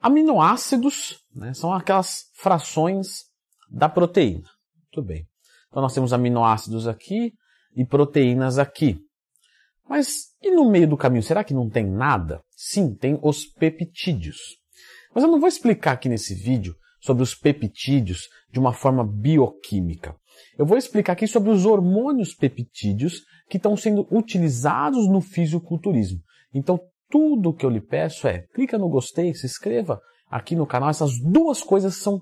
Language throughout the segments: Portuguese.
Aminoácidos né, são aquelas frações da proteína. Muito bem. Então nós temos aminoácidos aqui e proteínas aqui. Mas e no meio do caminho, será que não tem nada? Sim, tem os peptídeos. Mas eu não vou explicar aqui nesse vídeo sobre os peptídeos de uma forma bioquímica. Eu vou explicar aqui sobre os hormônios peptídeos que estão sendo utilizados no fisiculturismo. Então, tudo que eu lhe peço é clica no gostei, se inscreva aqui no canal. Essas duas coisas são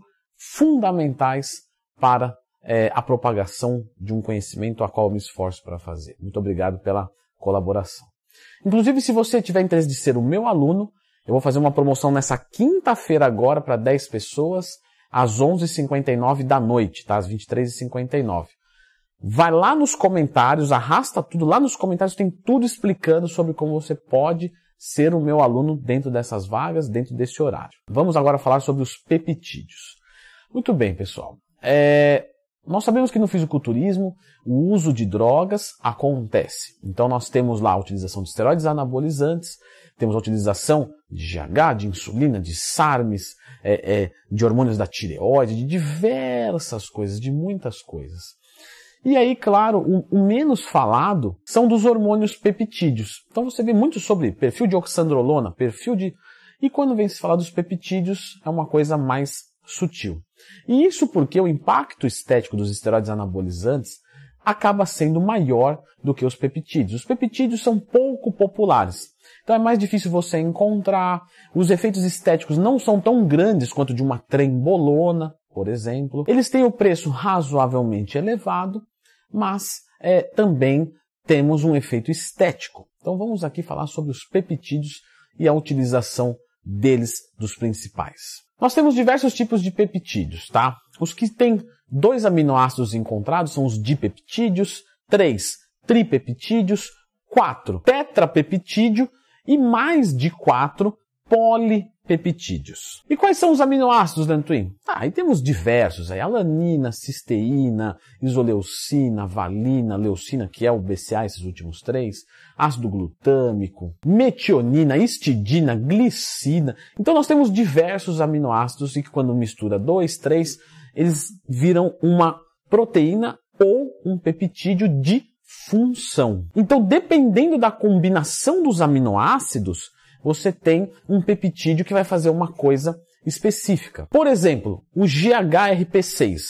fundamentais para é, a propagação de um conhecimento a qual eu me esforço para fazer. Muito obrigado pela colaboração. Inclusive, se você tiver interesse de ser o meu aluno, eu vou fazer uma promoção nessa quinta-feira agora para 10 pessoas, às 11h59 da noite, tá? Às 23h59. Vai lá nos comentários, arrasta tudo lá nos comentários, tem tudo explicando sobre como você pode ser o meu aluno dentro dessas vagas, dentro desse horário. Vamos agora falar sobre os peptídeos. Muito bem, pessoal. É, nós sabemos que no fisiculturismo o uso de drogas acontece. Então nós temos lá a utilização de esteroides anabolizantes, temos a utilização de GH, de insulina, de SARMs, é, é, de hormônios da tireoide, de diversas coisas, de muitas coisas. E aí, claro, o, menos falado são dos hormônios peptídeos. Então você vê muito sobre perfil de oxandrolona, perfil de. E quando vem se falar dos peptídeos, é uma coisa mais sutil. E isso porque o impacto estético dos esteroides anabolizantes acaba sendo maior do que os peptídeos. Os peptídeos são pouco populares. Então é mais difícil você encontrar. Os efeitos estéticos não são tão grandes quanto de uma trembolona, por exemplo. Eles têm o preço razoavelmente elevado mas é, também temos um efeito estético. Então vamos aqui falar sobre os peptídeos e a utilização deles dos principais. Nós temos diversos tipos de peptídeos, tá? Os que têm dois aminoácidos encontrados são os dipeptídeos, três tripeptídeos, quatro tetrapeptídeo e mais de quatro poli peptídeos. E quais são os aminoácidos da Twin? Ah, aí temos diversos, aí alanina, cisteína, isoleucina, valina, leucina, que é o BCA, esses últimos três, ácido glutâmico, metionina, histidina, glicina. Então nós temos diversos aminoácidos e que quando mistura dois, três, eles viram uma proteína ou um peptídeo de função. Então, dependendo da combinação dos aminoácidos, você tem um peptídeo que vai fazer uma coisa específica. Por exemplo, o GHRP6.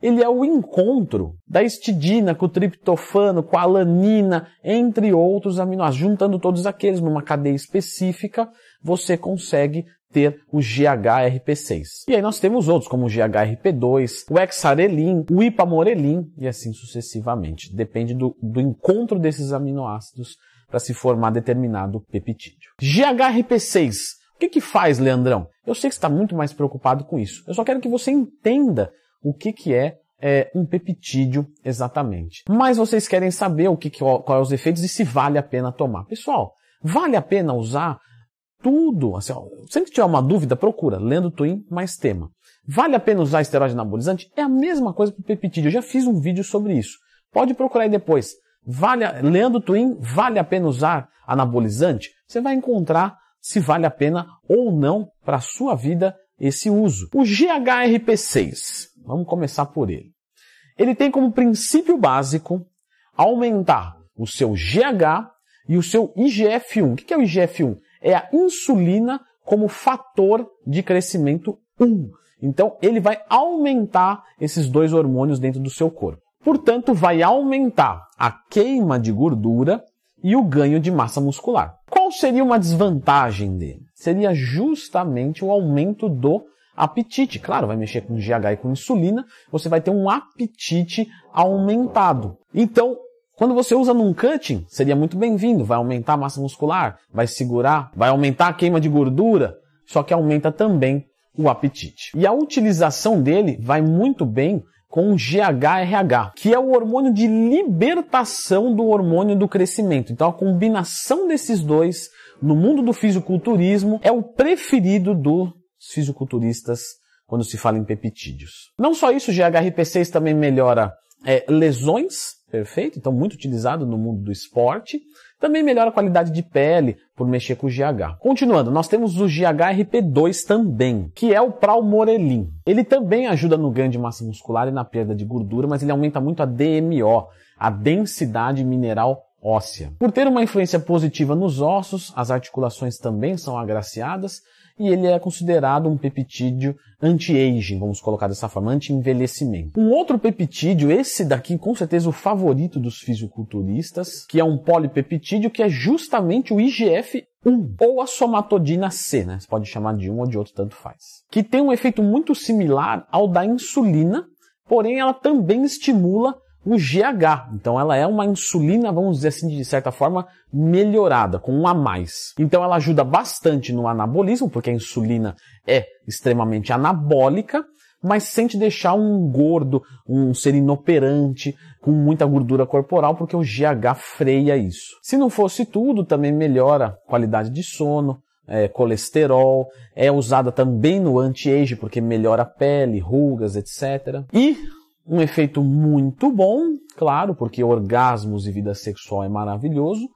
Ele é o encontro da histidina com o triptofano, com a alanina, entre outros aminoácidos. Juntando todos aqueles numa cadeia específica, você consegue ter o GHRP6. E aí nós temos outros, como o GHRP2, o hexarelin, o ipamorelin e assim sucessivamente. Depende do, do encontro desses aminoácidos para se formar determinado peptídeo. GHRP6. O que, que faz, Leandrão? Eu sei que está muito mais preocupado com isso. Eu só quero que você entenda o que, que é, é um peptídeo exatamente. Mas vocês querem saber o que, que qual é os efeitos e se vale a pena tomar. Pessoal, vale a pena usar tudo. Assim, ó, sempre que tiver uma dúvida, procura lendo Twin mais tema. Vale a pena usar esteroide anabolizante? É a mesma coisa para o peptídeo. Eu já fiz um vídeo sobre isso. Pode procurar aí depois. Vale, lendo Twin, vale a pena usar anabolizante? Você vai encontrar se vale a pena ou não para a sua vida esse uso. O GHRP6, vamos começar por ele. Ele tem como princípio básico aumentar o seu GH e o seu IGF-1. O que é o IGF-1? É a insulina como fator de crescimento 1. Então, ele vai aumentar esses dois hormônios dentro do seu corpo. Portanto, vai aumentar a queima de gordura e o ganho de massa muscular. Qual seria uma desvantagem dele? Seria justamente o aumento do apetite. Claro, vai mexer com GH e com insulina, você vai ter um apetite aumentado. Então, quando você usa num cutting, seria muito bem-vindo, vai aumentar a massa muscular, vai segurar, vai aumentar a queima de gordura, só que aumenta também o apetite. E a utilização dele vai muito bem com GHRH, que é o hormônio de libertação do hormônio do crescimento. Então a combinação desses dois no mundo do fisiculturismo é o preferido dos fisiculturistas quando se fala em peptídeos. Não só isso, o GHRP6 também melhora é, lesões, perfeito, então muito utilizado no mundo do esporte. Também melhora a qualidade de pele por mexer com o GH. Continuando, nós temos o GHRP2 também, que é o Pralmorelin. Ele também ajuda no ganho de massa muscular e na perda de gordura, mas ele aumenta muito a DMO, a densidade mineral óssea. Por ter uma influência positiva nos ossos, as articulações também são agraciadas e ele é considerado um peptídeo anti-aging, vamos colocar dessa forma, anti-envelhecimento. Um outro peptídeo, esse daqui com certeza o favorito dos fisiculturistas, que é um polipeptídeo que é justamente o IGF 1 ou a somatodina C, né? Você pode chamar de um ou de outro, tanto faz. Que tem um efeito muito similar ao da insulina, porém ela também estimula o GH. Então ela é uma insulina, vamos dizer assim, de certa forma, melhorada, com um a mais. Então ela ajuda bastante no anabolismo, porque a insulina é extremamente anabólica, mas sem te deixar um gordo, um ser inoperante, com muita gordura corporal, porque o GH freia isso. Se não fosse tudo, também melhora a qualidade de sono, é, colesterol, é usada também no anti-age, porque melhora a pele, rugas, etc. E um efeito muito bom, claro, porque orgasmos e vida sexual é maravilhoso.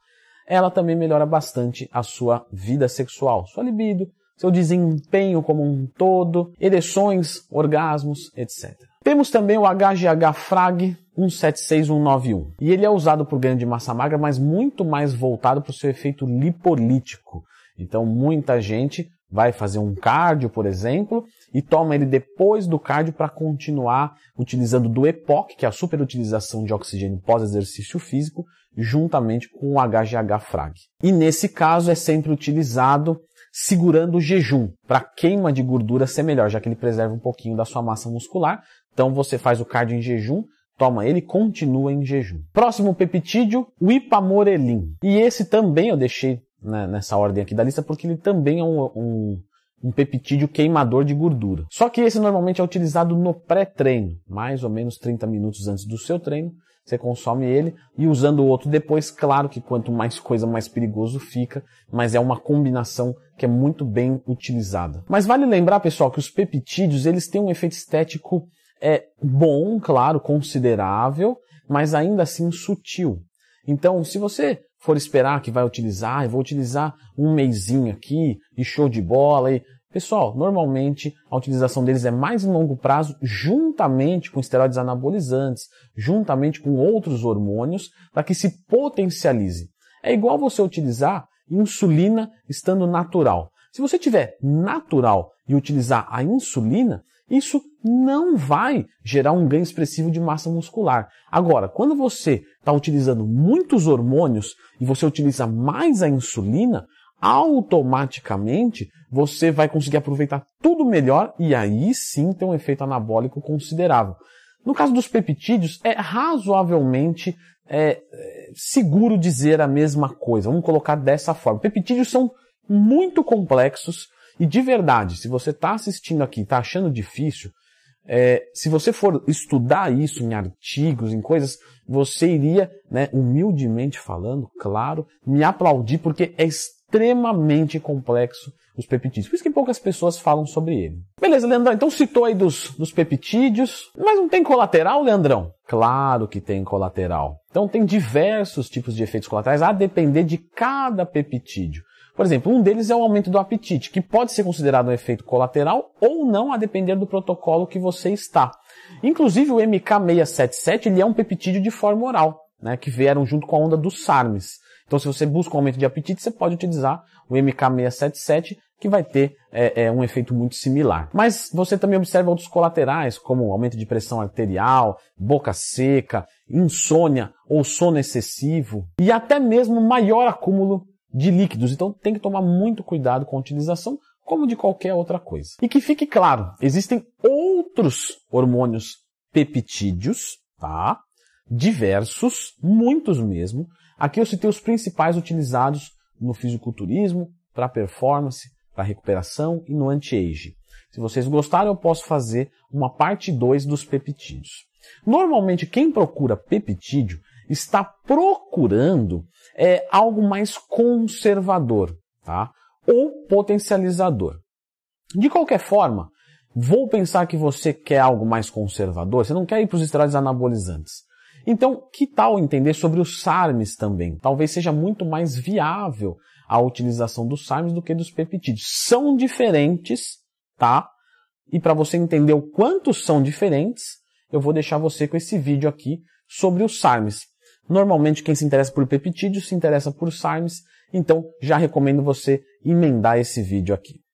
Ela também melhora bastante a sua vida sexual, sua libido, seu desempenho como um todo, ereções, orgasmos, etc. Temos também o HGH Frag 176191. E ele é usado por ganho de massa magra, mas muito mais voltado para o seu efeito lipolítico. Então muita gente vai fazer um cardio, por exemplo, e toma ele depois do cardio para continuar utilizando do EPOC, que é a superutilização de oxigênio pós-exercício físico, juntamente com o HGH Frag. E nesse caso é sempre utilizado segurando o jejum, para queima de gordura ser melhor, já que ele preserva um pouquinho da sua massa muscular. Então você faz o cardio em jejum, toma ele continua em jejum. Próximo peptídeo, o ipamorelin. E esse também eu deixei né, nessa ordem aqui da lista, porque ele também é um, um, um peptídeo queimador de gordura. Só que esse normalmente é utilizado no pré-treino, mais ou menos 30 minutos antes do seu treino. Você consome ele e usando o outro depois, claro que quanto mais coisa, mais perigoso fica, mas é uma combinação que é muito bem utilizada. Mas vale lembrar, pessoal, que os peptídeos, eles têm um efeito estético é, bom, claro, considerável, mas ainda assim sutil. Então, se você for esperar que vai utilizar, eu vou utilizar um meizinho aqui e show de bola. E... Pessoal, normalmente a utilização deles é mais em longo prazo, juntamente com esteroides anabolizantes, juntamente com outros hormônios, para que se potencialize. É igual você utilizar insulina estando natural. Se você tiver natural e utilizar a insulina, isso não vai gerar um ganho expressivo de massa muscular. Agora, quando você está utilizando muitos hormônios e você utiliza mais a insulina, automaticamente você vai conseguir aproveitar tudo melhor e aí sim ter um efeito anabólico considerável. No caso dos peptídeos, é razoavelmente é, seguro dizer a mesma coisa. Vamos colocar dessa forma. Peptídeos são muito complexos e de verdade, se você está assistindo aqui, está achando difícil, é, se você for estudar isso em artigos, em coisas, você iria, né, humildemente falando, claro, me aplaudir porque é extremamente complexo os peptídeos. Por isso que poucas pessoas falam sobre ele. Beleza, Leandrão, então citou aí dos, dos peptídeos, mas não tem colateral, Leandrão? Claro que tem colateral. Então tem diversos tipos de efeitos colaterais a depender de cada peptídeo. Por exemplo, um deles é o aumento do apetite, que pode ser considerado um efeito colateral ou não, a depender do protocolo que você está. Inclusive, o MK677 ele é um peptídeo de forma oral, né, que vieram junto com a onda dos SARMs. Então, se você busca um aumento de apetite, você pode utilizar o MK677, que vai ter é, é, um efeito muito similar. Mas você também observa outros colaterais, como aumento de pressão arterial, boca seca, insônia ou sono excessivo, e até mesmo maior acúmulo de líquidos. Então tem que tomar muito cuidado com a utilização, como de qualquer outra coisa. E que fique claro, existem outros hormônios peptídeos, tá? Diversos, muitos mesmo. Aqui eu citei os principais utilizados no fisiculturismo, para performance, para recuperação e no anti-age. Se vocês gostaram, eu posso fazer uma parte 2 dos peptídeos. Normalmente, quem procura peptídeo está procurando é, algo mais conservador, tá? Ou potencializador. De qualquer forma, vou pensar que você quer algo mais conservador, você não quer ir para os esteroides anabolizantes. Então, que tal entender sobre os SARMs também? Talvez seja muito mais viável a utilização dos SARMs do que dos peptídeos. São diferentes, tá? E para você entender o quanto são diferentes, eu vou deixar você com esse vídeo aqui sobre os SARMs. Normalmente quem se interessa por peptídeos se interessa por SARMs, então já recomendo você emendar esse vídeo aqui.